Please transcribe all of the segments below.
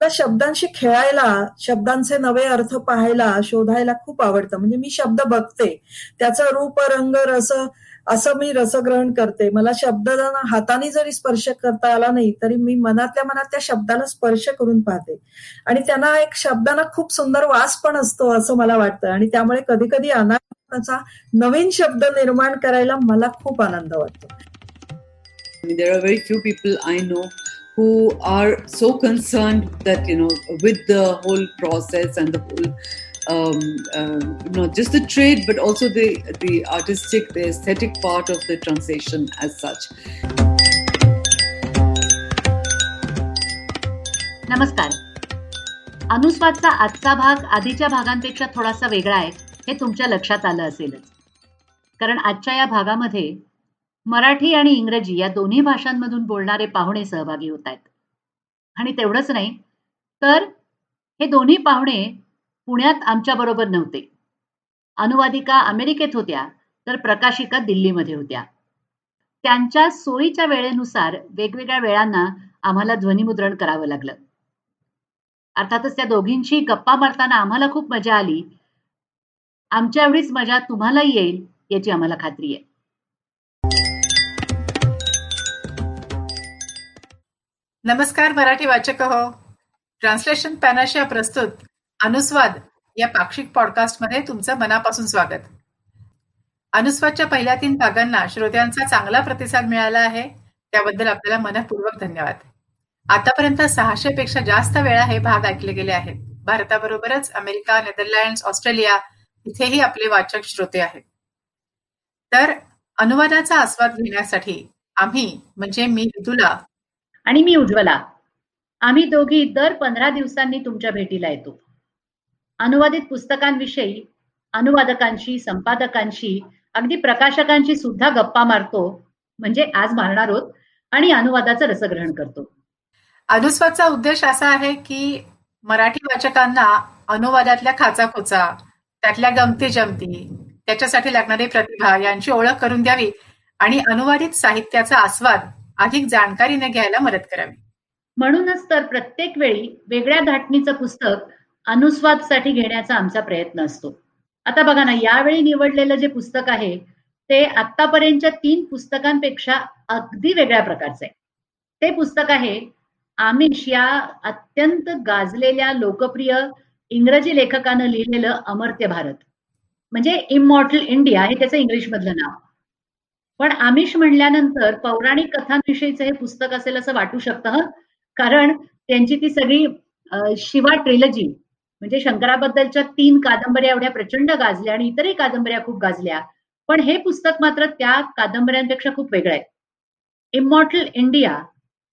त्या शब्दांशी खेळायला शब्दांचे नवे अर्थ पाहायला शोधायला खूप आवडतं. म्हणजे मी शब्द बघते. त्याचा रूप रंग रस असं मी रसग्रहण करते. मला शब्द हाताने जरी स्पर्श करता आला नाही तरी मी मनातल्या मनात त्या शब्दाला स्पर्श करून पाहते. आणि त्यांना एक शब्दांना खूप सुंदर वास पण असतो असं मला वाटतं. आणि त्यामुळे कधी कधी अनाचा नवीन शब्द निर्माण करायला मला खूप आनंद वाटतो. There are very few people I know who are so concerned that you know with the whole process and the whole um, uh, not just the trade but also the the artistic the aesthetic part of the translation as such नमस्कार अनुस्वादचा आजचा भाग आधीच्या भागांपेक्षा थोडासा वेगळा आहे हे तुमच्या लक्षात आलं असेलच कारण आजच्या या भागामध्ये मराठी आणि इंग्रजी या दोन्ही भाषांमधून बोलणारे पाहुणे सहभागी होत आहेत. आणि तेवढंच नाही तर हे दोन्ही पाहुणे पुण्यात आमच्याबरोबर नव्हते. अनुवादिका अमेरिकेत होत्या तर प्रकाशिका दिल्लीमध्ये होत्या. त्यांच्या सोयीच्या वेळेनुसार वेगवेगळ्या वेळांना आम्हाला ध्वनिमुद्रण करावं लागलं. अर्थातच त्या दोघींशी गप्पा मारताना आम्हाला खूप मजा आली. आमच्या एवढीच मजा तुम्हालाही येईल याची आम्हाला खात्री आहे. नमस्कार मराठी वाचक हो ट्रान्सलेशन पॅनाशिया प्रस्तुत अनुस्वाद या पाक्षिक पॉडकास्टमध्ये तुमचं मनापासून स्वागत. अनुस्वादच्या पहिल्या तीन भागांना श्रोत्यांचा चांगला प्रतिसाद मिळाला आहे त्याबद्दल आपल्याला मनपूर्वक धन्यवाद. आतापर्यंत सहाशे पेक्षा जास्त वेळा हे भाग ऐकले गेले आहेत. भारताबरोबरच अमेरिका नेदरलँड ऑस्ट्रेलिया इथेही आपले वाचक श्रोते आहेत. तर अनुवादाचा आस्वाद घेण्यासाठी आम्ही म्हणजे मी ऋतुला आणि मी उज्ज्वला. आम्ही दोघी दर पंधरा दिवसांनी तुमच्या भेटीला येतो. अनुवादित पुस्तकांविषयी अनुवादकांशी संपादकांशी अगदी प्रकाशकांशी सुद्धा गप्पा मारतो म्हणजे आज मारणार आहोत आणि अनुवादाचं रसग्रहण करतो. अनुस्वादचा उद्देश असा आहे की मराठी वाचकांना अनुवादातल्या खाचाखोचा त्यातल्या गमती जमती त्याच्यासाठी लागणारी प्रतिभा यांची ओळख करून द्यावी आणि अनुवादित साहित्याचा आस्वाद अधिक जाणकारीने घ्यायला मदत करावी. म्हणूनच तर प्रत्येक वेळी वेगळ्या धाटणीचं पुस्तक अनुस्वादसाठी घेण्याचा आमचा प्रयत्न असतो. आता बघा ना यावेळी निवडलेलं जे पुस्तक आहे ते आतापर्यंतच्या तीन पुस्तकांपेक्षा अगदी वेगळ्या प्रकारचं आहे. ते पुस्तक आहे आमिष या अत्यंत गाजलेल्या लोकप्रिय इंग्रजी लेखकानं लिहिलेलं अमर्त्य भारत. म्हणजे इमॉर्टल इंडिया हे त्याचं इंग्लिश मधलं नाव. पण आमिष म्हणल्यानंतर पौराणिक कथांविषयीचं हे पुस्तक असेल असं वाटू शकतं कारण त्यांची ती सगळी शिवा ट्रिलजी म्हणजे शंकराबद्दलच्या तीन कादंबऱ्या एवढ्या प्रचंड गाजल्या आणि इतरही कादंबऱ्या खूप गाजल्या पण हे पुस्तक मात्र त्या कादंबऱ्यांपेक्षा खूप वेगळं आहे. इमॉर्टल इंडिया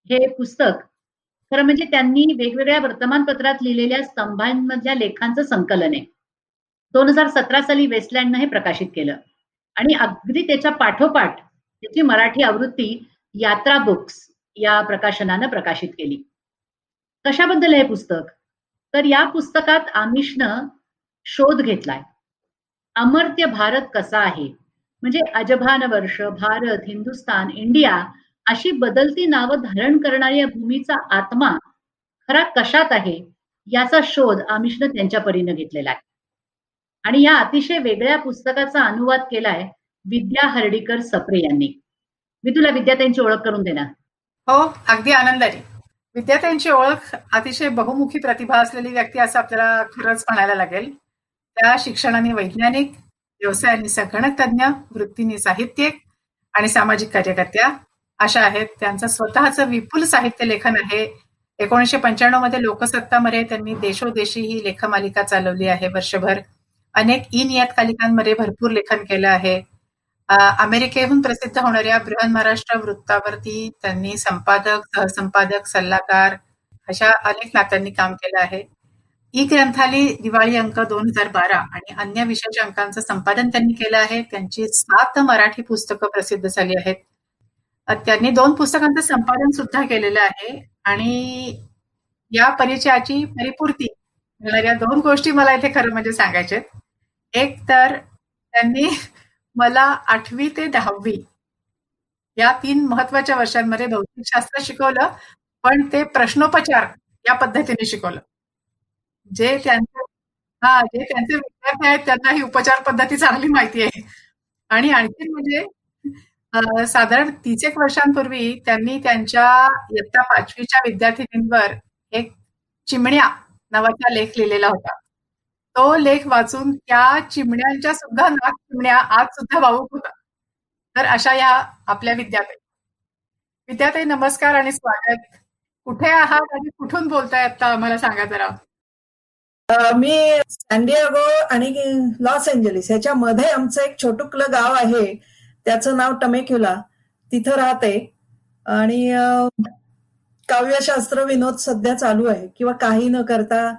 हे पुस्तक खरं म्हणजे त्यांनी वेगवेगळ्या वर्तमानपत्रात लिहिलेल्या स्तंभांमधल्या लेखांचं संकलन आहे. दोन हजार सतरा साली वेस्टलँडनं हे प्रकाशित केलं. आणि अगदी त्याच्या पाठोपाठ त्याची मराठी आवृत्ती यात्रा बुक्स या प्रकाशनानं प्रकाशित केली. कशाबद्दल हे पुस्तक? तर या पुस्तकात आमिषनं शोध घेतलाय. अमर्त्य भारत कसा आहे? म्हणजे अजभान वर्ष भारत हिंदुस्तान इंडिया अशी बदलती नावं धारण करणाऱ्या भूमीचा आत्मा खरा कशात आहे याचा शोध आमिषनं त्यांच्या परीनं घेतलेला आहे. आणि या अतिशय वेगळ्या पुस्तकाचा अनुवाद केलाय विद्या हर्डीकर सप्रे यांनी. मी तुला विद्याताईंची ओळख करून देणार. हो अगदी आनंदाने. विद्याताईंची ओळख अतिशय बहुमुखी प्रतिभा असलेली व्यक्ती असं आपल्याला खरंच म्हणायला लागेल. त्या शिक्षणाने वैज्ञानिक व्यवसायाने संगणक तज्ज्ञ वृत्तीने साहित्यिक आणि सामाजिक कार्यकर्त्या अशा आहेत. त्यांचं स्वतःचं विपुल साहित्य लेखन आहे. एकोणीशे पंच्याण्णवमध्ये लोकसत्तामध्ये त्यांनी देशोदेशी ही लेखमालिका चालवली आहे वर्षभर. अनेक ई नियतकालिकांमध्ये भरपूर लेखन केलं आहे. अमेरिकेहून प्रसिद्ध होणाऱ्या बृहन महाराष्ट्र वृत्तावरती त्यांनी संपादक सहसंपादक सल्लागार अशा अनेक नात्यांनी काम केलं आहे. ई ग्रंथाली दिवाळी अंक दोन हजार बारा आणि अन्य विशेष अंकांचं संपादन त्यांनी केलं आहे. त्यांची सात मराठी पुस्तकं प्रसिद्ध झाली आहेत. त्यांनी दोन पुस्तकांचं संपादन सुद्धा केलेलं आहे आणि या परिचयाची परिपूर्ती मिळणाऱ्या दोन गोष्टी मला इथे खरं म्हणजे सांगायचे एक तर त्यांनी मला आठवी ते दहावी या तीन महत्त्वाच्या वर्षांमध्ये भौतिकशास्त्र शिकवलं पण ते प्रश्नोपचार या पद्धतीने शिकवलं. जे त्यांचे हा जे त्यांचे विद्यार्थी आहेत त्यांना ही उपचार पद्धती चांगली माहिती आहे. आणि आणखीन म्हणजे साधारण तीस एक वर्षांपूर्वी त्यांनी त्यांच्या इयत्ता पाचवीच्या विद्यार्थिनींवर एक चिमण्या नावाचा लेख लिहिलेला होता. तो लेख वाचून त्या चिमण्यांच्या सुद्धा नाक चिमण्या आज सुद्धा भाऊक होता. तर अशा या आपल्या विद्यार्थी विद्यार्थी नमस्कार आणि स्वागत. कुठे आहात आणि कुठून बोलताय आता आम्हाला सांगा जरा. मी सॅन्डियागो आणि लॉस एंजलिस ह्याच्यामध्ये आमचं एक छोटुकलं गाव आहे. त्याचं नाव टमेक्युला तिथं राहते. आणि काव्यशास्त्र विनोद सध्या चालू आहे. किंवा काही न करता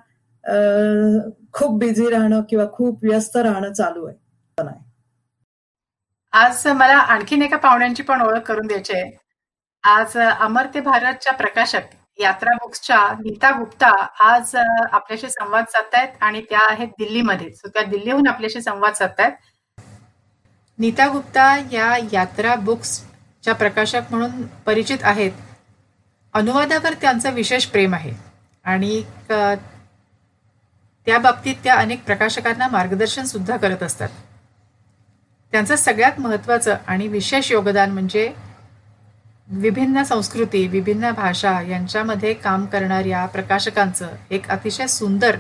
खूप बिझी राहणं किंवा खूप व्यस्त राहणं चालू आहे. आज मला आणखीन एका पाहुण्यांची पण ओळख करून द्यायची आहे. आज अमर ते भारतच्या प्रकाशक यात्रा बुक्सच्या नीता गुप्ता आज आपल्याशी संवाद साधतायत आणि त्या आहेत दिल्लीमध्ये. सो त्या दिल्लीहून आपल्याशी संवाद साधतायत. नीता गुप्ता या यात्रा बुक्सच्या प्रकाशक म्हणून परिचित आहेत. अनुवादावर त्यांचं विशेष प्रेम आहे. आणि त्या बाबतीत त्या अनेक प्रकाशकांना मार्गदर्शन सुद्धा करत असतात. त्यांचं सगळ्यात महत्त्वाचं आणि विशेष योगदान म्हणजे विभिन्न संस्कृती विभिन्न भाषा यांच्यामध्ये काम करणाऱ्या प्रकाशकांचं एक अतिशय सुंदर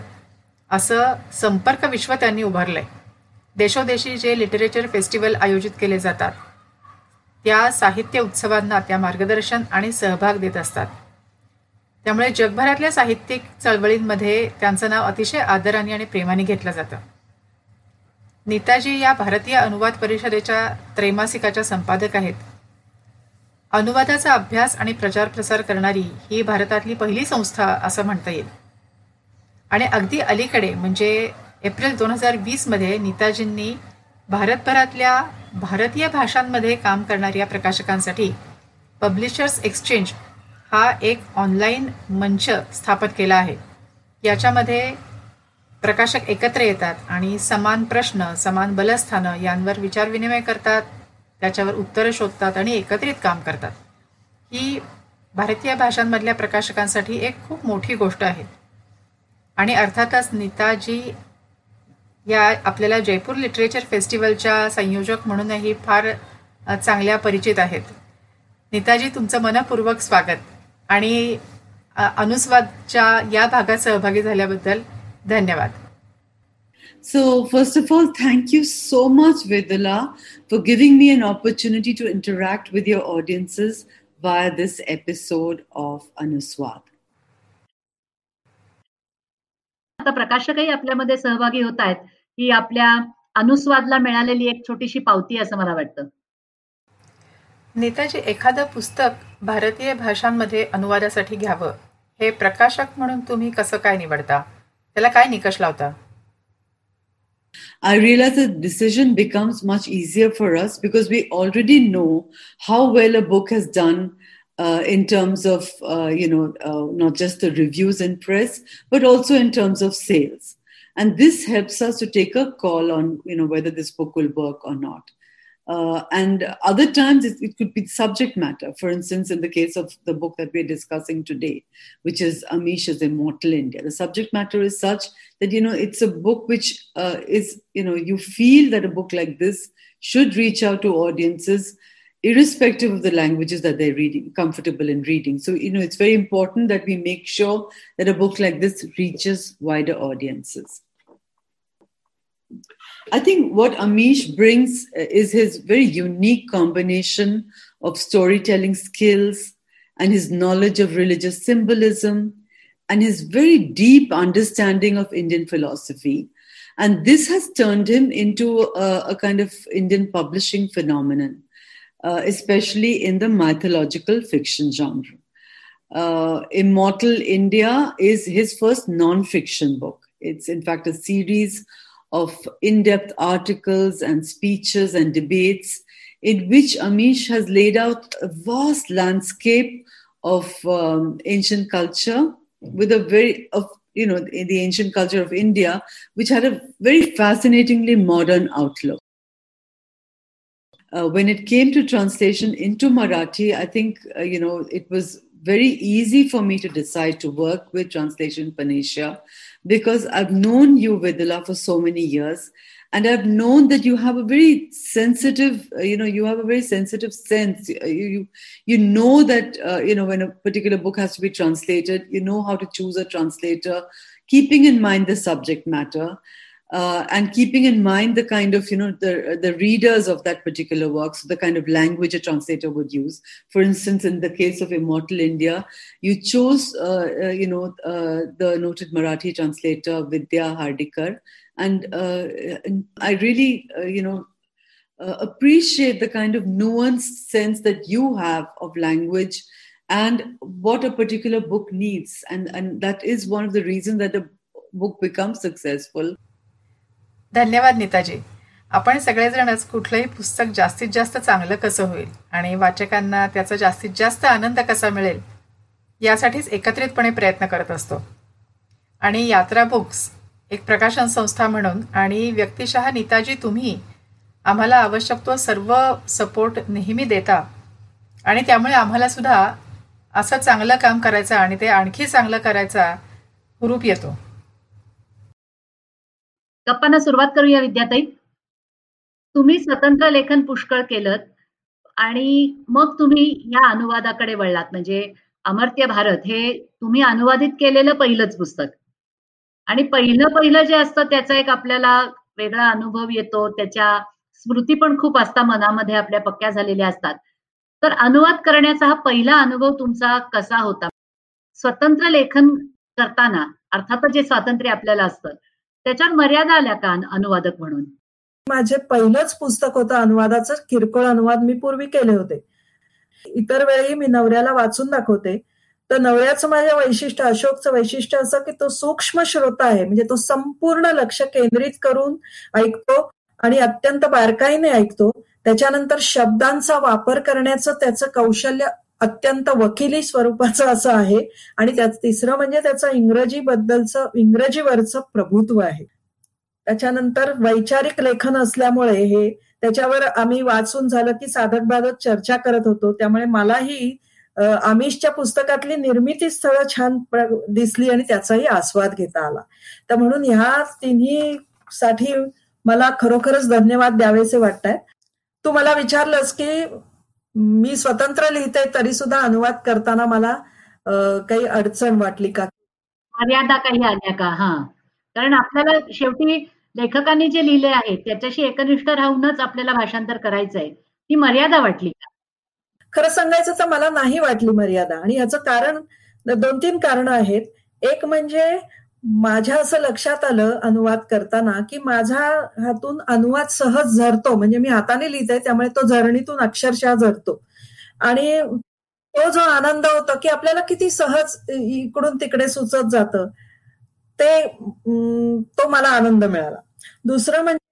असं संपर्क विश्व त्यांनी उभारलं आहे देशोदेशी जे लिटरेचर फेस्टिवल आयोजित केले जातात त्या साहित्य उत्सवांना त्या मार्गदर्शन आणि सहभाग देत असतात. त्यामुळे जगभरातल्या साहित्यिक चळवळींमध्ये त्यांचं नाव अतिशय आदराने आणि प्रेमाने घेतलं जातं. नीताजी या भारतीय अनुवाद परिषदेच्या त्रैमासिकाच्या संपादक आहेत. अनुवादाचा अभ्यास आणि प्रचार प्रसार करणारी ही भारतातली पहिली संस्था असं म्हणता येईल. आणि अगदी अलीकडे म्हणजे एप्रिल दोन हजार वीसमध्ये नीताजींनी भारतभरातल्या भारतीय भाषांमध्ये काम करणाऱ्या प्रकाशकांसाठी पब्लिशर्स एक्सचेंज हा एक ऑनलाईन मंच स्थापित केला आहे. याच्यामध्ये प्रकाशक एकत्र येतात आणि समान प्रश्न समान बलस्थानं यांवर विचारविनिमय करतात त्याच्यावर उत्तरं शोधतात आणि एकत्रित काम करतात. ही भारतीय भाषांमधल्या प्रकाशकांसाठी एक खूप मोठी गोष्ट आहे. आणि अर्थातच नीताजी या आपल्याला जयपूर लिटरेचर फेस्टिवलच्या संयोजक म्हणूनही फार चांगल्या परिचित आहेत. नीताजी तुमचं मनपूर्वक स्वागत. आणि अनुस्वादच्या या भागात सहभागी झाल्याबद्दल धन्यवाद. So first of all thank you so much वेदला for giving me an opportunity to interact with your audiences by this episode of Anuswad आता प्रकाशकही आपल्यामध्ये सहभागी होत आहेत ही आपल्या अनुस्वादला मिळालेली एक छोटीशी पावती असं मला वाटतं. नेताजी एखादं पुस्तक भारतीय भाषांमध्ये अनुवादासाठी घ्यावं हे प्रकाशक म्हणून तुम्ही कसं काय निवडता त्याला काय निकष लावता I realize the decision becomes much easier for us because we already know how well a book has done uh, in terms of, uh, you know, uh, not just the reviews in press, but also in terms of sales. And this helps us to take a call on, you know, whether this book will work or not. Uh, and other times it, it, could be subject matter. For instance, in the case of the book that we're discussing today, which is Amisha's Immortal India, the subject matter is such that, you know, it's a book which uh, is, you know, you feel that a book like this should reach out to audiences irrespective of the languages that they're reading, comfortable in reading. So, you know, it's very important that we make sure that a book like this reaches wider audiences. I think what Amish brings uh, is his very unique combination of storytelling skills and his knowledge of religious symbolism and his very deep understanding of Indian philosophy. And this has turned him into a, a kind of Indian publishing phenomenon, uh, especially in the mythological fiction genre. Uh, Immortal India is his first non fiction book. It's, in fact, a series of in depth articles and speeches and debates in which Amish has laid out a vast landscape of um, ancient culture with a very, of, you know, the ancient culture of India, which had a very fascinatingly modern outlook. Uh, when it came to translation into Marathi, I think, uh, you know, it was very easy for me to decide to work with Translation Panisha because I've known you, Vidula, for so many years. And I've known that you have a very sensitive, uh, you know, you have a very sensitive sense. You, you, you know that, uh, you know, when a particular book has to be translated, you know how to choose a translator, keeping in mind the subject matter uh, and keeping in mind the kind of you know the the readers of that particular work so the kind of language a translator would use. For instance in the case of immortal india you chose uh, uh, you know uh, the noted marathi translator vidya hardikar. And, uh, and i really uh, you know appreciate the kind of nuanced sense that you have of language and what a particular book needs. And and that is one of the reasons that the book becomes successful धन्यवाद नीताजी. आपण सगळेजणच कुठलंही पुस्तक जास्तीत जास्त चांगलं कसं होईल आणि वाचकांना त्याचा जास्तीत जास्त आनंद कसा मिळेल यासाठीच एकत्रितपणे प्रयत्न करत असतो. आणि यात्रा बुक्स एक प्रकाशन संस्था म्हणून आणि व्यक्तिशः नीताजी तुम्ही आम्हाला आवश्यक तो सर्व सपोर्ट नेहमी देता आणि त्यामुळे आम्हालासुद्धा असं चांगलं काम करायचं आणि ते आणखी चांगलं करायचा हुरूप येतो. गप्पांना सुरुवात करूया विद्याताई. तुम्ही स्वतंत्र लेखन पुष्कळ केलं आणि मग तुम्ही या अनुवादाकडे वळलात. म्हणजे अमर्त्य भारत हे तुम्ही अनुवादित केलेलं पहिलंच पुस्तक. आणि पहिलं पहिलं जे असतं त्याचा एक आपल्याला वेगळा अनुभव येतो. त्याच्या स्मृती पण खूप असतात. मनामध्ये आपल्या पक्क्या झालेल्या असतात. तर अनुवाद करण्याचा हा पहिला अनुभव तुमचा कसा होता? स्वतंत्र लेखन करताना अर्थातच जे स्वातंत्र्य आपल्याला असतं त्याच्यात मर्यादा आल्या का अनुवादक म्हणून? माझे पहिलंच पुस्तक होतं अनुवादाचं किरकोळ अनुवाद मी पूर्वी केले होते. इतर वेळी मी नवऱ्याला वाचून दाखवते. तर नवऱ्याचं माझ्या वैशिष्ट्य अशोकचं वैशिष्ट्य असं की तो सूक्ष्म श्रोता आहे. म्हणजे तो संपूर्ण लक्ष केंद्रित करून ऐकतो आणि अत्यंत बारकाईने ऐकतो. त्याच्यानंतर शब्दांचा वापर करण्याचं त्याचं कौशल्य अत्यंत वकिली स्वरूपाचं असं आहे. आणि त्यात तिसरं म्हणजे त्याचं इंग्रजी बद्दलचं इंग्रजीवरचं प्रभुत्व आहे. त्याच्यानंतर वैचारिक लेखन असल्यामुळे हे त्याच्यावर आम्ही वाचून झालं की साधक बाधक चर्चा करत होतो. त्यामुळे मलाही आमिषच्या पुस्तकातली निर्मिती स्थळं छान दिसली आणि त्याचाही आस्वाद घेता आला. तर म्हणून ह्या तिन्ही साठी मला खरोखरच धन्यवाद द्यावेसे वाटत तू मला विचारलंस की मी स्वतंत्र लिहिते तरी सुद्धा अनुवाद करताना मला काही अडचण वाटली का? मर्यादा काही आल्या का? हा. कारण आपल्याला शेवटी लेखकांनी जे लिहिले आहे त्याच्याशी एकनिष्ठ राहूनच आपल्याला भाषांतर करायचं आहे ती मर्यादा वाटली का? खरं सांगायचं तर मला नाही वाटली मर्यादा. आणि याचं कारण दोन तीन कारण आहेत. एक म्हणजे माझ्या असं लक्षात आलं अनुवाद करताना की माझ्या हातून अनुवाद सहज झरतो. म्हणजे मी हाताने लिहिते त्यामुळे तो झरणीतून अक्षरशः झरतो. आणि तो जो आनंद होतो की आपल्याला किती सहज इकडून तिकडे सुचत जातं ते तो मला आनंद मिळाला. दुसरं म्हणजे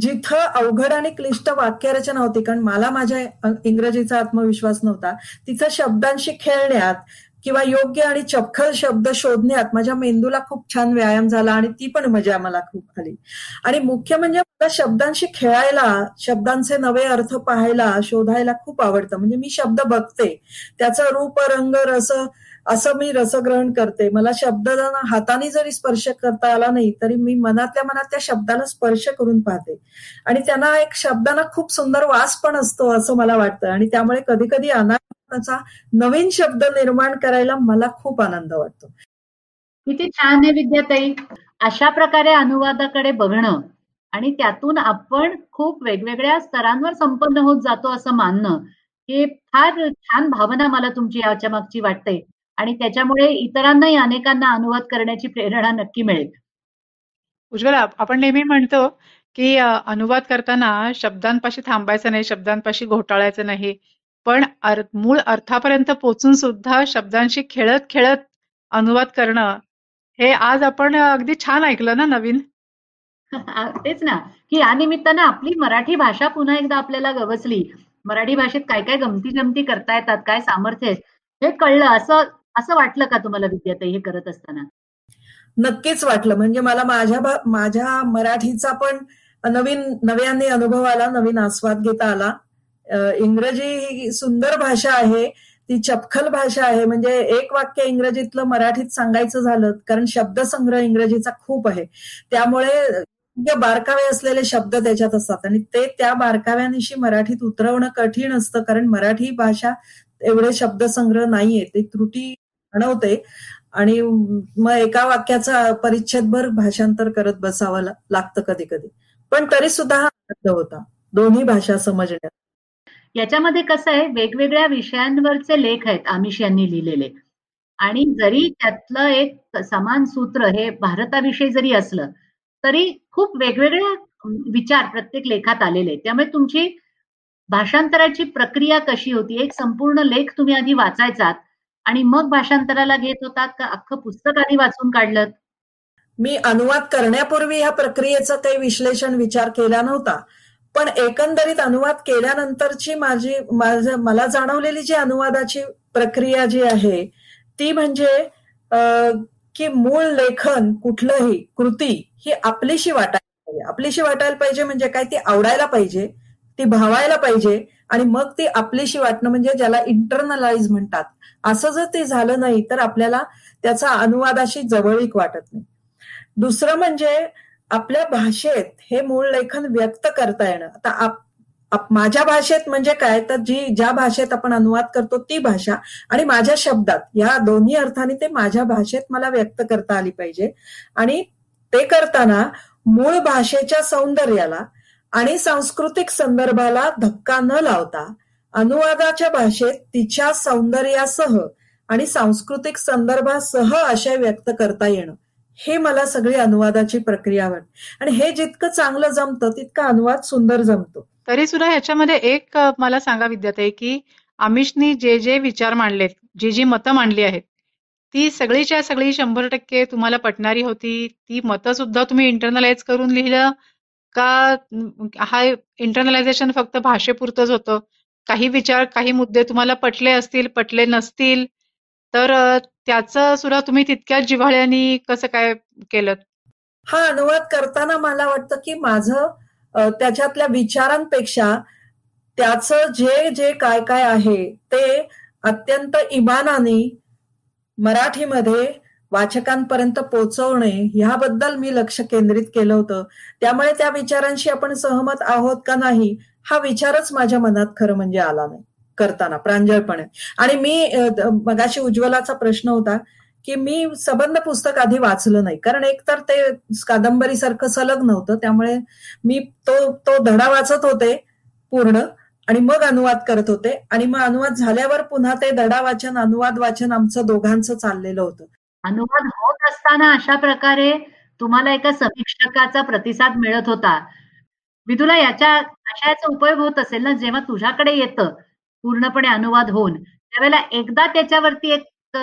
जिथं अवघड आणि क्लिष्ट वाक्यरचना होती कारण मला माझ्या इंग्रजीचा आत्मविश्वास नव्हता तिथं शब्दांशी खेळण्यात किंवा योग्य आणि चपखल शब्द शोधण्यात माझ्या मेंदूला खूप छान व्यायाम झाला आणि ती पण मजा मला खूप आली. आणि मुख्य म्हणजे मला शब्दांशी खेळायला शब्दांचे नवे अर्थ पाहायला शोधायला खूप आवडतं. म्हणजे मी शब्द बघते. त्याचा रूप रंग रस असं मी रसग्रहण करते. मला शब्द हाताने जरी स्पर्श करता आला नाही तरी मी मनातल्या मनात त्या शब्दाला स्पर्श करून पाहते. आणि त्यांना एक शब्दांना खूप सुंदर वास पण असतो असं मला वाटतं. आणि त्यामुळे कधी कधी अनाचा नवीन शब्द निर्माण करायला मला खूप आनंद वाटतो. किती छान आहे विद्याताई. अशा प्रकारे अनुवादाकडे बघणं आणि त्यातून आपण खूप वेगवेगळ्या स्तरांवर संपन्न होत जातो असं मानणं हे फार छान भावना मला तुमची याच्या मागची वाटते आणि त्याच्यामुळे इतरांनाही अनेकांना अनुवाद करण्याची प्रेरणा नक्की मिळेल. उज्ज्वला आपण नेहमी म्हणतो की अनुवाद करताना शब्दांपाशी थांबायचं नाही शब्दांपाशी घोटाळायचं नाही. पण मूळ अर्थापर्यंत पोचून सुद्धा शब्दांशी खेळत खेळत अनुवाद करणं हे आज आपण अगदी छान ऐकलं ना नवीन? तेच ना. की या निमित्तानं आपली मराठी भाषा पुन्हा एकदा आपल्याला गवसली. मराठी भाषेत काय काय गमती जमती करता येतात काय सामर्थ्य हे कळलं. असं असं वाटलं का तुम्हाला विद्याताई हे करत असताना? नक्कीच वाटलं. म्हणजे मला माझ्या माझ्या मराठीचा पण नवीन नव्याने अनुभव आला नवीन आस्वाद घेता आला. इंग्रजी ही सुंदर भाषा आहे ती चपखल भाषा आहे. म्हणजे एक वाक्य इंग्रजीतलं मराठीत सांगायचं झालं कारण शब्दसंग्रह इंग्रजीचा खूप आहे. त्यामुळे बारकावे असलेले शब्द त्याच्यात असतात. आणि ते त्या बारकाव्यानिशी मराठीत उतरवणं कठीण असतं कारण मराठी भाषा एवढे शब्दसंग्रह नाहीये. ते त्रुटी आणवते आणि मग एका वाक्याचा परिच्छेदभर भाषांतर करत बसावं लागतं कधी कधी पण तरी सुद्धा हा होता. दोन्ही भाषा समजण्यात. याच्यामध्ये कसं आहे वेगवेगळ्या विषयांवरचे लेख आहेत आमिष यांनी लिहिलेले. आणि जरी त्यातलं एक समान सूत्र हे भारताविषयी जरी असलं तरी खूप वेगवेगळे विचार प्रत्येक लेखात आलेले त्यामुळे तुमची भाषांतराची प्रक्रिया कशी होती एक संपूर्ण लेख तुम्ही आधी वाचायचात आणि मग भाषांतराला घेत होतात का अख्खं पुस्तक आधी वाचून काढलं मी अनुवाद करण्यापूर्वी ह्या प्रक्रियेचा काही विश्लेषण विचार केला नव्हता. पण एकंदरीत अनुवाद केल्यानंतरची माझी मला जाणवलेली जी अनुवादाची प्रक्रिया जी आहे ती म्हणजे की मूळ लेखन कुठलंही कृती ही आपलीशी वाटायला पाहिजे. आपलीशी वाटायला पाहिजे म्हणजे काय? ती आवडायला पाहिजे ती भावायला पाहिजे आणि मग ती आपलीशी वाटणं म्हणजे ज्याला इंटरनलाइज म्हणतात. असं जर ते झालं नाही तर आपल्याला त्याचा अनुवादाशी जवळीक वाटत नाही. दुसरं म्हणजे आपल्या भाषेत हे मूळ लेखन व्यक्त करता येणं. आता माझ्या भाषेत म्हणजे काय? तर जी ज्या भाषेत आपण अनुवाद करतो ती भाषा आणि माझ्या शब्दात या दोन्ही अर्थाने ते माझ्या भाषेत मला व्यक्त करता आली पाहिजे. आणि ते करताना मूळ भाषेच्या सौंदर्याला आणि सांस्कृतिक संदर्भाला धक्का न लावता अनुवादाच्या भाषेत तिच्या सौंदर्यासह आणि सांस्कृतिक संदर्भासह आशय व्यक्त करता येणं. हे मला सगळी अनुवादाची प्रक्रिया वाटते आणि हे जितकं चांगलं जमतं तितकं अनुवाद सुंदर जमतो. तरी सुद्धा ह्याच्यामध्ये एक मला सांगा विद्यार्थी की आमिषनी जे जे विचार मांडलेत जी जी मतं मांडली आहेत ती सगळीच्या सगळी शंभर टक्के तुम्हाला पटणारी होती. ती मतं सुद्धा तुम्ही इंटरनलाइज करून लिहिलं का? हा इंटरनलायझेशन फक्त भाषेपुरतच होतं. काही विचार काही मुद्दे तुम्हाला पटले असतील पटले नसतील तर त्याचं सुद्धा तुम्ही तितक्याच जिव्हाळ्याने कसं काय केलं? हा अनुवाद करताना मला वाटतं की माझं त्याच्यातल्या विचारांपेक्षा त्याचं जे जे काय काय आहे ते अत्यंत इमानाने मराठीमध्ये वाचकांपर्यंत पोहोचवणे ह्याबद्दल मी लक्ष केंद्रित केलं होतं. त्यामुळे त्या विचारांशी आपण सहमत आहोत का नाही हा विचारच माझ्या मनात खरं म्हणजे आला नाही. करताना प्रांजळपणे. आणि मी मगाशी उज्ज्वलाचा प्रश्न होता की मी सबंध पुस्तक आधी वाचलं नाही. कारण एकतर ते कादंबरी सारखं सलग नव्हतं त्यामुळे मी तो तो धडा वाचत होते पूर्ण आणि मग अनुवाद करत होते. आणि मग अनुवाद झाल्यावर पुन्हा ते धडा वाचन अनुवाद वाचन आमचं दोघांचं चाललेलं होतं. अनुवाद होत असताना अशा प्रकारे तुम्हाला एका समीक्षकाचा प्रतिसाद मिळत होता. विदुला याच्या अशा याचा उपयोग होत असेल ना जेव्हा तुझ्याकडे येतं पूर्णपणे अनुवाद होऊन. त्यावेळेला एकदा त्याच्यावरती एक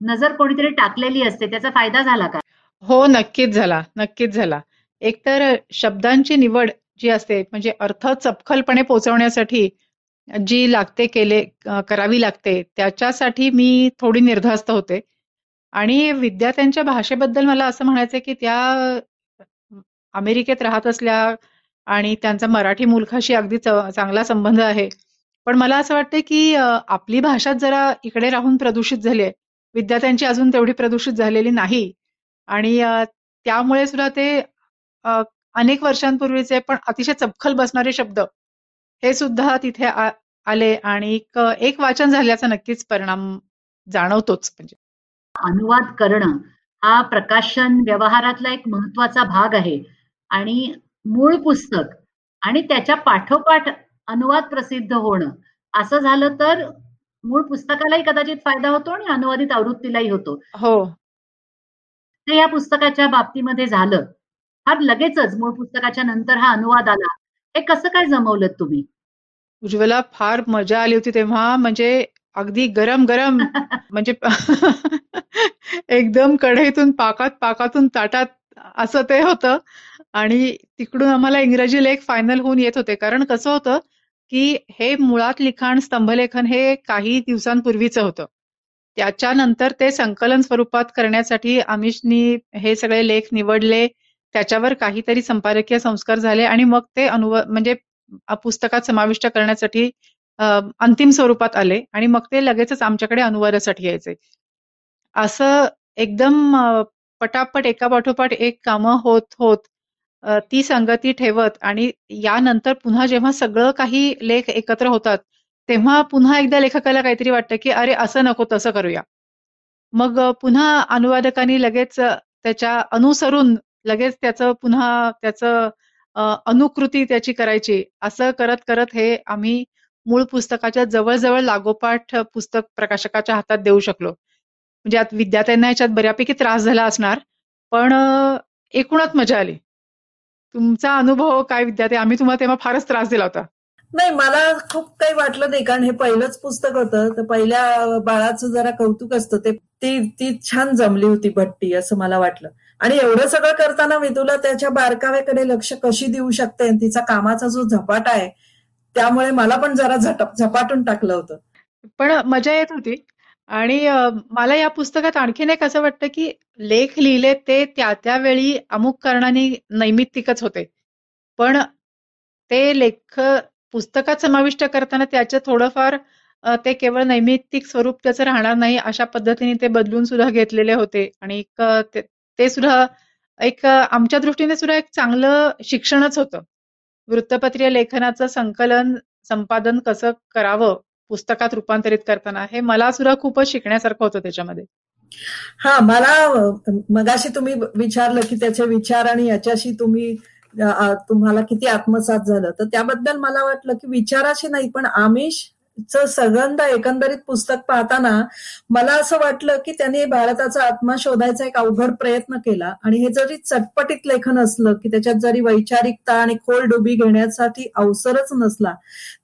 नजर कोणीतरी टाकलेली असते त्याचा फायदा झाला का? हो नक्कीच झाला नक्कीच झाला. एकतर शब्दांची निवड जी असते म्हणजे अर्थ चपखलपणे पोचवण्यासाठी जी लागते केले करावी लागते त्याच्यासाठी मी थोडी निर्धास्त होते. आणि विद्यार्थ्यांच्या भाषेबद्दल मला असं म्हणायचं की त्या अमेरिकेत राहत असल्या आणि त्यांचा मराठी मुलखाशी अगदी चांगला संबंध आहे पण मला असं वाटतं की आपली भाषा जरा इकडे राहून प्रदूषित झाली आहे. विद्यार्थ्यांची अजून तेवढी प्रदूषित झालेली नाही. आणि त्यामुळे सुद्धा ते अनेक वर्षांपूर्वीचे पण अतिशय चपखल बसणारे शब्द हे सुद्धा तिथे आले आणि एक वाचन झाल्याचा नक्कीच परिणाम जाणवतोच. म्हणजे अनुवाद करणं हा प्रकाशन व्यवहारातला एक महत्त्वाचा भाग आहे. आणि मूळ पुस्तक आणि त्याच्या पाठोपाठ अनुवाद प्रसिद्ध होणं. असं झालं तर मूळ पुस्तकालाही कदाचित फायदा होतो आणि अनुवादित आवृत्तीलाही होतो. हो. ते या पुस्तकाच्या बाबतीमध्ये झालं. फार लगेचच मूळ पुस्तकाच्या नंतर हा अनुवाद आला. हे कसं काय जमवलं तुम्ही? उज्ज्वला फार मजा आली होती तेव्हा. म्हणजे अगदी गरम गरम म्हणजे एकदम कढईतून पाकात पाकातून ताटात असं ते होतं. आणि तिकडून आम्हाला इंग्रजी लेख फायनल होऊन येत होते. कारण कसं होतं की हे मुळात लिखाण स्तंभलेखन हे काही दिवसांपूर्वीचं होतं. त्याच्यानंतर ते संकलन स्वरूपात करण्यासाठी आमिषनी हे सगळे लेख निवडले. त्याच्यावर काहीतरी संपादकीय संस्कार झाले आणि मग ते अनुव म्हणजे पुस्तकात समाविष्ट करण्यासाठी अंतिम स्वरूपात आले आणि मग ते लगेचच आमच्याकडे अनुवादासाठी यायचे. असं एकदम पटापट एका पाठोपाठ एक कामं होत होत ती संगती ठेवत आणि यानंतर पुन्हा जेव्हा सगळं काही लेख एकत्र होतात तेव्हा पुन्हा एकदा लेखकाला काहीतरी वाटतं की अरे असं नको तसं करूया. मग पुन्हा अनुवादकांनी लगेच त्याच्या अनुसरून लगेच त्याचं पुन्हा त्याचं अनुकृती त्याची करायची. असं करत करत हे आम्ही मूळ पुस्तकाच्या जवळजवळ लागोपाठ पुस्तक प्रकाशकाच्या हातात देऊ शकलो. म्हणजे आता विद्यार्थ्यांना याच्यात बऱ्यापैकी त्रास झाला असणार पण एकूणच मजा आली. तुमचा अनुभव काय विद्यार्थी? आम्ही तुम्हाला तेव्हा फारच त्रास दिला होता. नाही मला खूप काही वाटलं नाही कारण हे पहिलंच पुस्तक होतं. तर पहिल्या बाळाचं जरा कौतुक असतं. ते ती ती छान जमली होती भट्टी असं मला वाटलं. आणि एवढं सगळं करताना तुला त्याच्या बारकाव्याकडे लक्ष कशी देऊ शकते तिचा कामाचा जो झपाटा आहे त्यामुळे मला पण जरा झपाटून टाकलं होतं. पण मजा येत होती. आणि मला या पुस्तकात आणखीन एक असं वाटतं की लेख लिहिले ते त्या त्यावेळी अमुक कारणाने नैमित्तिकच होते. पण ते लेख पुस्तकात समाविष्ट करताना त्याचं थोडंफार ते केवळ नैमित्तिक स्वरूप त्याचं राहणार नाही अशा पद्धतीने ते बदलून सुद्धा घेतलेले होते. आणि ते सुद्धा एक आमच्या दृष्टीने सुद्धा एक चांगलं शिक्षणच होतं. वृत्तपत्रीय लेखनाचं संकलन संपादन कसं करावं पुस्तकात रूपांतरित करताना. हे मला सुद्धा खूपच शिकण्यासारखं होतं त्याच्यामध्ये. हा मला मगाशी तुम्ही विचारलं की त्याचे विचार आणि याच्याशी तुम्ही तुम्हाला किती आत्मसात झालं. तर त्याबद्दल मला वाटलं की विचाराशी नाही पण आमिष सगंध एकंदरीत पुस्तक पाहताना मला असं वाटलं की त्यांनी भारताचा आत्मा शोधायचा एक अवघड प्रयत्न केला. आणि हे जरी चटपटीत लेखन असलं की त्याच्यात जरी वैचारिकता आणि खोल डुबी घेण्यासाठी अवसरच नसला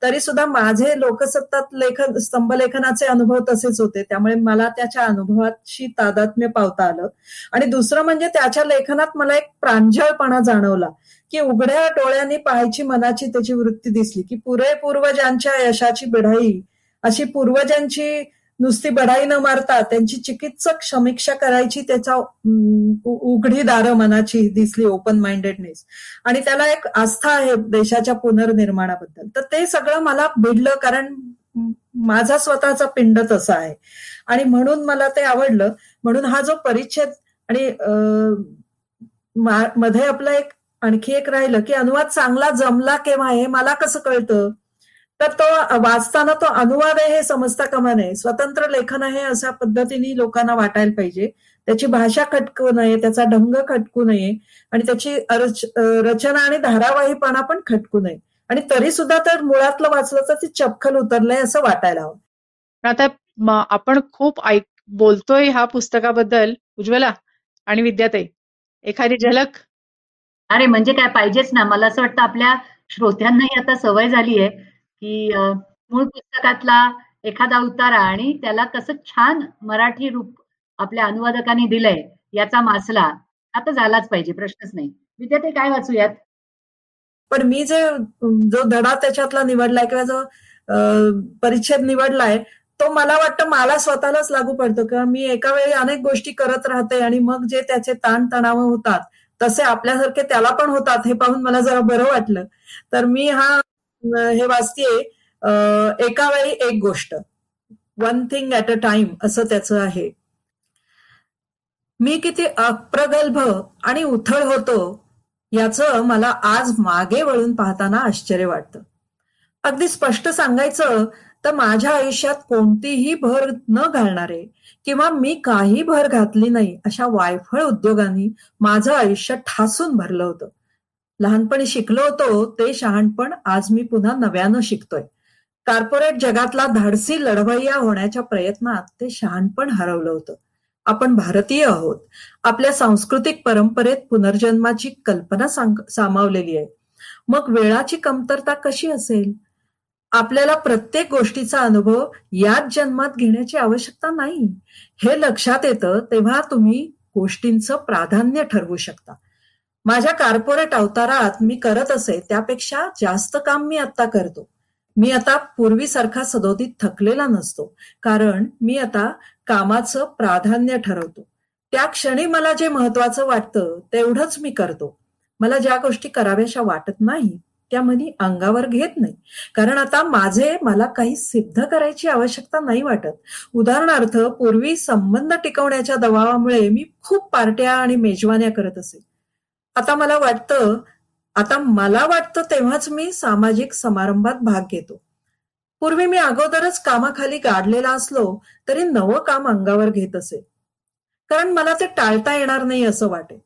तरी सुद्धा माझे लोकसत्तात लेखन स्तंभलेखनाचे अनुभव तसेच होते. त्यामुळे मला त्याच्या अनुभवाशी तादात्म्य पावता आलं. आणि दुसरं म्हणजे त्याच्या लेखनात मला एक प्रांजळपणा जाणवला. की उघड्या डोळ्याने पाहायची मनाची त्याची वृत्ती दिसली की पुरे पूर्वजांच्या यशाची बढाई अशी पूर्वजांची नुसती बढाई न मारता त्यांची चिकित्सक समीक्षा करायची त्याचा उघडी दार मनाची दिसली ओपन माइंडेडनेस आणि त्याला एक आस्था आहे देशाच्या पुनर्निर्माणाबद्दल. तर ते सगळं मला भिडलं कारण माझा स्वतःचा पिंड तसा आहे. आणि म्हणून मला ते आवडलं. म्हणून हा जो परिच्छेद आणि मध्ये आपला एक आणखी एक राहिलं की अनुवाद चांगला जमला केव्हा हे मला कसं कळतं? तर तो वाचताना तो अनुवाद आहे हे समजता कमा नये. स्वतंत्र लेखन आहे अशा पद्धतीने लोकांना वाटायला पाहिजे. त्याची भाषा खटकू नये त्याचा ढंग खटकू नये आणि त्याची रचना आणि धारावाहीपणा पण खटकू नये. आणि तरी सुद्धा तर मुळातलं वाचलं तर ते चपखल उतरलंय असं वाटायला हवं. आता आपण खूप ऐक बोलतोय ह्या पुस्तकाबद्दल. उज्ज्वला आणि विद्याताई एखादी झलक? अरे म्हणजे काय पाहिजेच ना. मला असं वाटतं आपल्या श्रोत्यांनाही आता सवय झाली आहे की मूळ पुस्तकातला एखादा उतारा आणि त्याला कसं छान मराठी रूप आपल्या अनुवादकांनी दिलंय याचा मासला आता झालाच पाहिजे प्रश्नच नाही. विद्यार्थी काय वाचूयात? पण मी जे जो धडा त्याच्यातला निवडलाय किंवा जो परिच्छेद निवडलाय तो मला वाटतं मला स्वतःलाच लागू पडतो. किंवा मी एका वेळी अनेक गोष्टी करत राहते आणि मग जे त्याचे ताणतणाव होतात तसे आपल्यासारखे त्याला पण होतात हे पाहून मला जरा बरं वाटलं. तर मी हा हे वाचतेय एका वेळी एक गोष्ट. One thing at a time असं त्याचं आहे. मी किती अप्रगल्भ आणि उथळ होतो याचं मला आज मागे वळून पाहताना आश्चर्य वाटतं. अगदी स्पष्ट सांगायचं तर माझ्या आयुष्यात कोणतीही भर न घालणारे किंवा मी काही भर घातली नाही अशा वायफळ उद्योगांनी माझं आयुष्य ठासून भरलं होतं. लहानपणी शिकलो होतो ते शहाणपण आज मी पुन्हा नव्यानं शिकतोय. कॉर्पोरेट जगातला धाडसी लढवय्या होण्याच्या प्रयत्नात ते शहाणपण हरवलं होतं. आपण भारतीय आहोत. आपल्या सांस्कृतिक परंपरेत पुनर्जन्माची कल्पना सामावलेली आहे. मग वेळाची कमतरता कशी असेल? आपल्याला प्रत्येक गोष्टीचा अनुभव याच जन्मात घेण्याची आवश्यकता नाही. हे लक्षात येतं तेव्हा तुम्ही गोष्टींचं प्राधान्य ठरवू शकता. माझ्या कॉर्पोरेट अवतारात मी करत असे त्यापेक्षा जास्त काम मी आता करतो. मी आता पूर्वीसारखा सदोदित थकलेला नसतो कारण मी आता कामाचं प्राधान्य ठरवतो. त्या क्षणी मला जे महत्वाचं वाटतं तेवढंच मी करतो. मला ज्या गोष्टी कराव्याशा वाटत नाही त्यामध्ये अंगावर घेत नाही. कारण आता माझे मला काही सिद्ध करायची आवश्यकता नाही वाटत. उदाहरणार्थ पूर्वी संबंध टिकवण्याच्या दबावामुळे मी खूप पार्ट्या आणि मेजवान्या करत असे. आता मला वाटतं आता मला वाटतं तेव्हाच मी सामाजिक समारंभात भाग घेतो. पूर्वी मी अगोदरच कामाखाली गाडलेला असलो तरी नवं काम अंगावर घेत असे. कारण मला ते टाळता येणार नाही असं वाटे.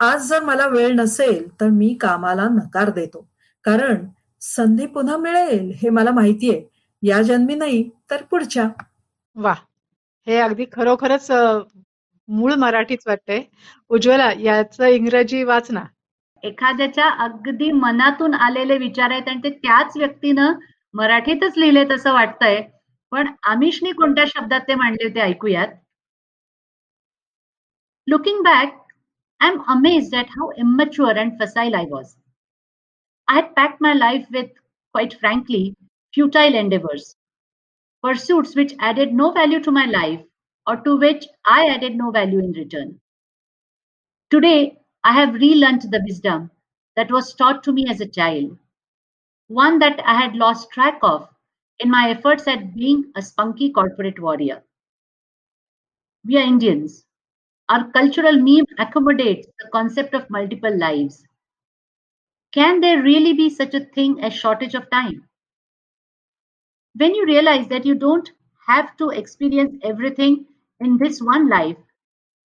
आज जर मला वेळ नसेल तर मी कामाला नकार देतो. कारण संधी पुन्हा मिळेल हे मला माहितीये. या जन्मी नाही तर पुढच्या. वा. हे अगदी खरोखरच मूळ मराठीच वाटतंय. उज्ज्वला याचं इंग्रजी वाच ना एखाद्याच्या अगदी मनातून आलेले विचार आहेत आणि ते त्याच व्यक्तीनं मराठीतच लिहिलेत असं वाटतंय. पण आमिषनी कोणत्या शब्दात ते मांडले ते ऐकूयात? Looking back I am amazed at how immature and fragile I was I had packed my life with, quite frankly, futile endeavors, pursuits which added no value to my life or to which I added no value in return. Today, I have relearnt the wisdom that was taught to me as a child, one that I had lost track of in my efforts at being a spunky corporate warrior. We are Indians. Our cultural meme accommodates the concept of multiple lives. Can there really be such a thing as shortage of time? When you realize that you don't have to experience everything in this one life,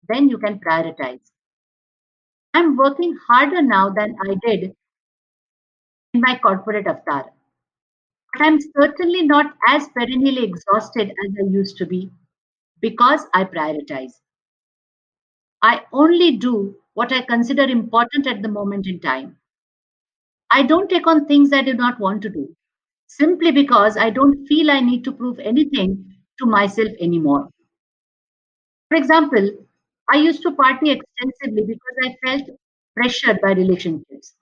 then you can prioritize. I'm working harder now than I did in my corporate avatar. But I'm certainly not as perennially exhausted as I used to be because I prioritize. I only do what I consider important at the moment in time. I don't take on things I do not want to do simply because I don't feel I need to prove anything to myself anymore. For example, I used to party extensively because I felt pressured by relationships.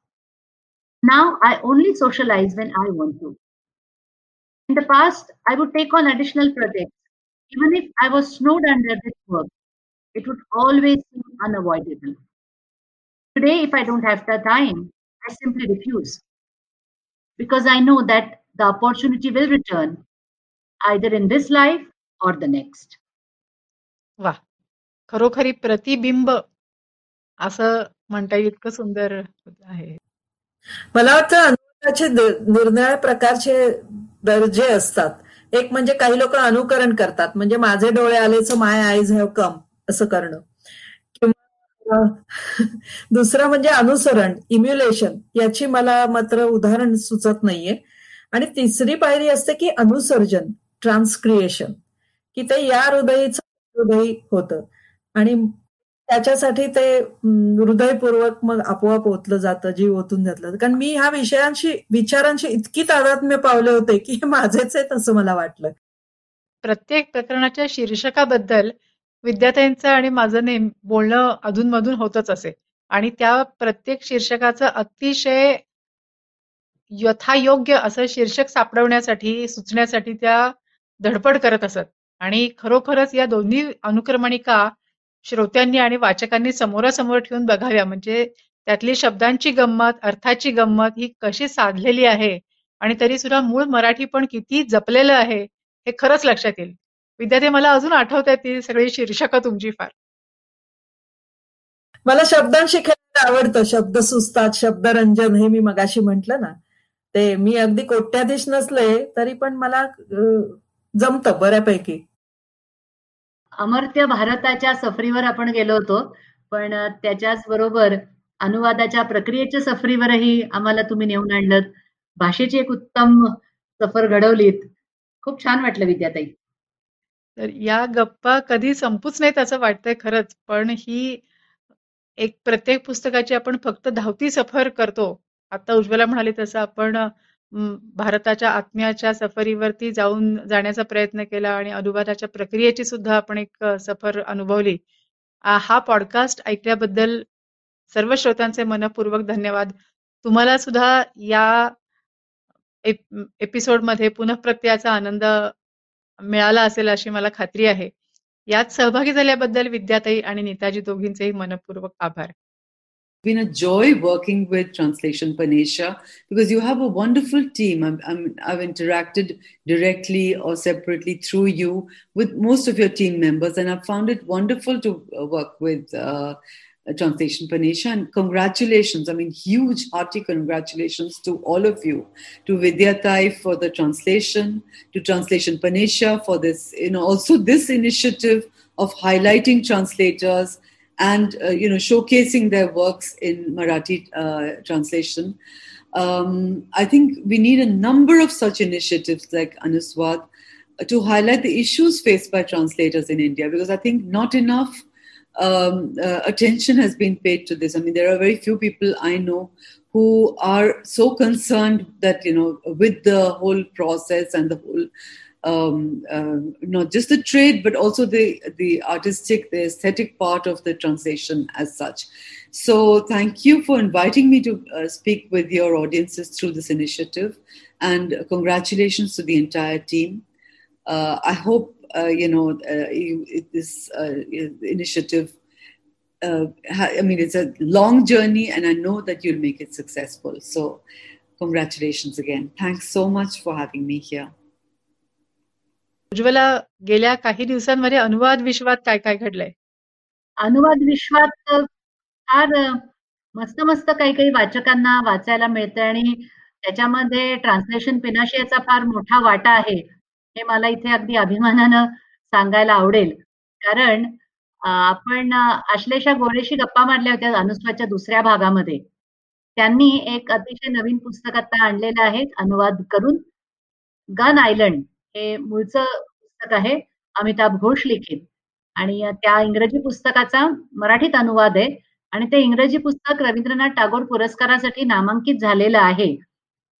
Now I only socialize when I want to. In the past, I would take on additional projects. Even if I was snowed under with work, it would always seem unavoidable. Today, if I don't have the time, I simply refuse. Because I know that the opportunity will return either in this life or the next. वा खरोखरी प्रतिबिंब असं म्हणता येईल इतकं सुंदर आहे. मला वाटतं अनुकरणाचे नि- निरनिराळ्या प्रकारचे दर्जे असतात. एक म्हणजे काही लोक अनुकरण करतात. म्हणजे माझे डोळे आलेच माय आईज हॅव कम असं करणं. किंवा अं, दुसरं म्हणजे अनुसरण इम्युलेशन याची मला मात्र उदाहरण सुचत नाहीये. आणि तिसरी पायरी असते की अनुसर्जन ट्रान्सक्रिएशन की ते या हृदयीचं हृदयी होतं. आणि त्याच्यासाठी ते हृदयपूर्वक मग आपोआप ओतलं जातं जीव ओतून घातलं कारण मी ह्या विषयांशी विचारांशी इतकी तादात्म्य पावले होते की हे माझेच आहेत असं मला वाटलं. प्रत्येक प्रकरणाच्या शीर्षकाबद्दल विद्यार्थ्यांचं आणि माझं नेम बोलणं अधूनमधून होतच असे. आणि त्या प्रत्येक शीर्षकाचं अतिशय यथायोग्य असं शीर्षक सापडवण्यासाठी सुचण्यासाठी त्या धडपड करत असत. आणि खरोखरच या दोन्ही अनुक्रमणिका श्रोत्यांनी आणि वाचकांनी समोरासमोर ठेवून बघाव्या. म्हणजे त्यातली शब्दांची गंमत अर्थाची गंमत ही कशी साधलेली आहे? आणि तरी सुद्धा मूळ मराठी पण किती जपलेलं आहे हे खरंच लक्षात येईल. विद्यार्थी मला अजून आठवत आहे ती सगळी शीर्षकं तुमची फार. मला शब्दांशी खेळायला आवडतं. शब्द सुचतात शब्दरंजन हे मी मगाशी म्हंटल ना. ते मी अगदी कोट्याधीश नसले तरी पण मला जमतं बऱ्यापैकी. अमर्त्य भारताच्या सफरीवर आपण गेलो होतो पण त्याच्याच बरोबर अनुवादाच्या प्रक्रियेच्या सफरीवरही आम्हाला तुम्ही नेऊन आणलं भाषेची एक उत्तम सफर घडवलीत. खूप छान वाटलं विद्याताई. तर या गप्पा कधी संपूच नाहीत असं वाटतंय खरंच. पण ही एक प्रत्येक पुस्तकाची आपण फक्त धावती सफर करतो. आता उज्ज्वला म्हणाली तसं आपण भारताच्या आत्म्याच्या सफरीवरती जाऊन जाण्याचा प्रयत्न केला आणि अनुवादाच्या प्रक्रियेची सुद्धा आपण एक सफर अनुभवली. हा पॉडकास्ट ऐकल्याबद्दल सर्व श्रोत्यांचे मनपूर्वक धन्यवाद. तुम्हाला सुद्धा या एप- एपिसोडमध्ये पुनःप्रत्ययाचा आनंद मिळाला असेल अशी मला खात्री आहे यात सहभागी झाल्याबद्दल विद्याताई आणि नेताजी दोघींचेही मनपूर्वक आभार been a joy working with Translation Panesha because you have a wonderful team. i have interacted directly or separately through you with most of your team members, and I've found it wonderful to uh, work with. Uh, Translation Panesha and congratulations. I mean, huge hearty congratulations to all of you, to Vidyatai for the translation, to Translation Panesha for this, you know, also this initiative of highlighting translators and uh, you know showcasing their works in Marathi uh, translation. Um, I think we need a number of such initiatives like Anuswad to highlight the issues faced by translators in India because I think not enough um, uh, attention has been paid to this. I mean, there are very few people I know who are so concerned that you know with the whole process and the whole um, uh, not just the trade, but also the the artistic, the aesthetic part of the translation as such. So, thank you for inviting me to uh, speak with your audiences through this initiative, and congratulations to the entire team. Uh, I hope uh, you know uh, you, this uh, initiative. I mean, it's a long journey, and I know that you'll make it successful. So, congratulations again. Thanks so much for having me here. Ujjwala गेल्या काही दिवसांमध्ये अनुवाद विश्वात काय काय घडलंय अनुवाद विश्वात फार मस्त मस्त काही काही वाचकांना वाचायला मिळते आणि त्याच्यामध्ये ट्रान्सलेशन पिनाशियाचा फार मोठा वाटा आहे हे मला इथे अगदी अभिमानानं सांगायला आवडेल. कारण आपण आश्लेषा गोरेशी गप्पा मारल्या होत्या अनुस्वाच्या दुसऱ्या भागामध्ये. त्यांनी एक अतिशय नवीन पुस्तक आता आणलेलं आहे अनुवाद करून. गन आयलंड हे मूळचं पुस्तक आहे अमिताभ घोष लिखित. आणि त्या इंग्रजी पुस्तकाचा मराठीत अनुवाद आहे. आणि ते इंग्रजी पुस्तक रवींद्रनाथ टागोर पुरस्कारासाठी नामांकित झालेलं आहे.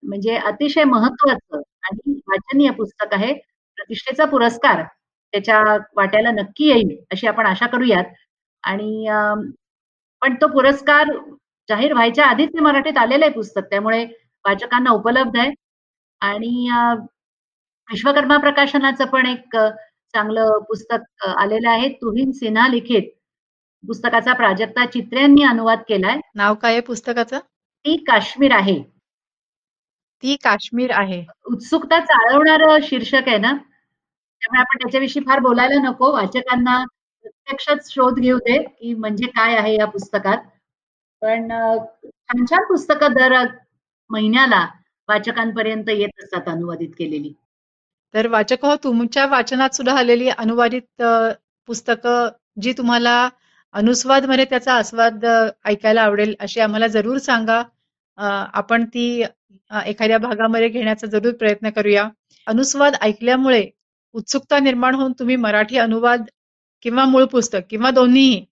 म्हणजे अतिशय महत्वाचं आणि वाचनीय पुस्तक आहे. प्रतिष्ठेचा पुरस्कार त्याच्या वाट्याला नक्की येईल अशी आपण आशा करूयात. आणि पण तो पुरस्कार जाहीर व्हायच्या आधीच ते मराठीत आलेलं आहे पुस्तक. त्यामुळे वाचकांना उपलब्ध आहे. आणि विश्वकर्मा प्रकाशनाचं पण एक चांगलं पुस्तक आलेलं आहे. तुहिन सिन्हा लिखित पुस्तकाचा प्राजक्ता चित्र्यांनी अनुवाद केलाय. नाव काय आहे पुस्तकाचं? ती काश्मीर आहे. ती काश्मीर आहे. उत्सुकता चालवणार शीर्षक आहे ना? त्यामुळे आपण त्याच्याविषयी फार बोलायला नको. वाचकांना प्रत्यक्षच शोध घेऊ दे की म्हणजे काय आहे या पुस्तकात. पण छान छान पुस्तकं दर महिन्याला वाचकांपर्यंत येत असतात अनुवादित केलेली. तर वाचक हो तुमच्या वाचनात सुद्धा आलेली अनुवादित पुस्तकं जी तुम्हाला अनुस्वादमध्ये त्याचा आस्वाद ऐकायला आवडेल अशी आम्हाला जरूर सांगा. आपण ती एखाद्या भागामध्ये घेण्याचा जरूर प्रयत्न करूया. अनुस्वाद ऐकल्यामुळे उत्सुकता निर्माण होऊन तुम्ही मराठी अनुवाद किंवा मूळ पुस्तक किंवा दोन्हीही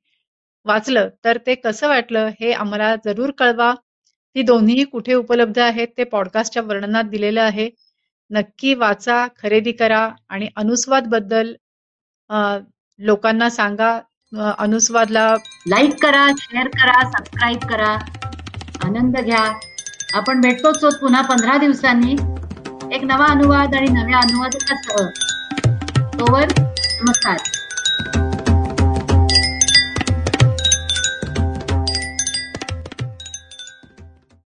वाचलं तर ते कसं वाटलं हे आम्हाला जरूर कळवा. ती दोन्हीही कुठे उपलब्ध आहेत ते पॉडकास्टच्या वर्णनात दिलेलं आहे. नक्की वाचा खरेदी करा आणि अनुस्वादबद्दल लोकांना सांगा. अनुस्वादला लाईक करा शेअर करा सबस्क्राईब करा. आनंद घ्या. आपण भेटतोच पुन्हा पंधरा दिवसांनी. एक नवा अनुवाद आणि नव्या अनुवादकासह. तोवर नमस्कार.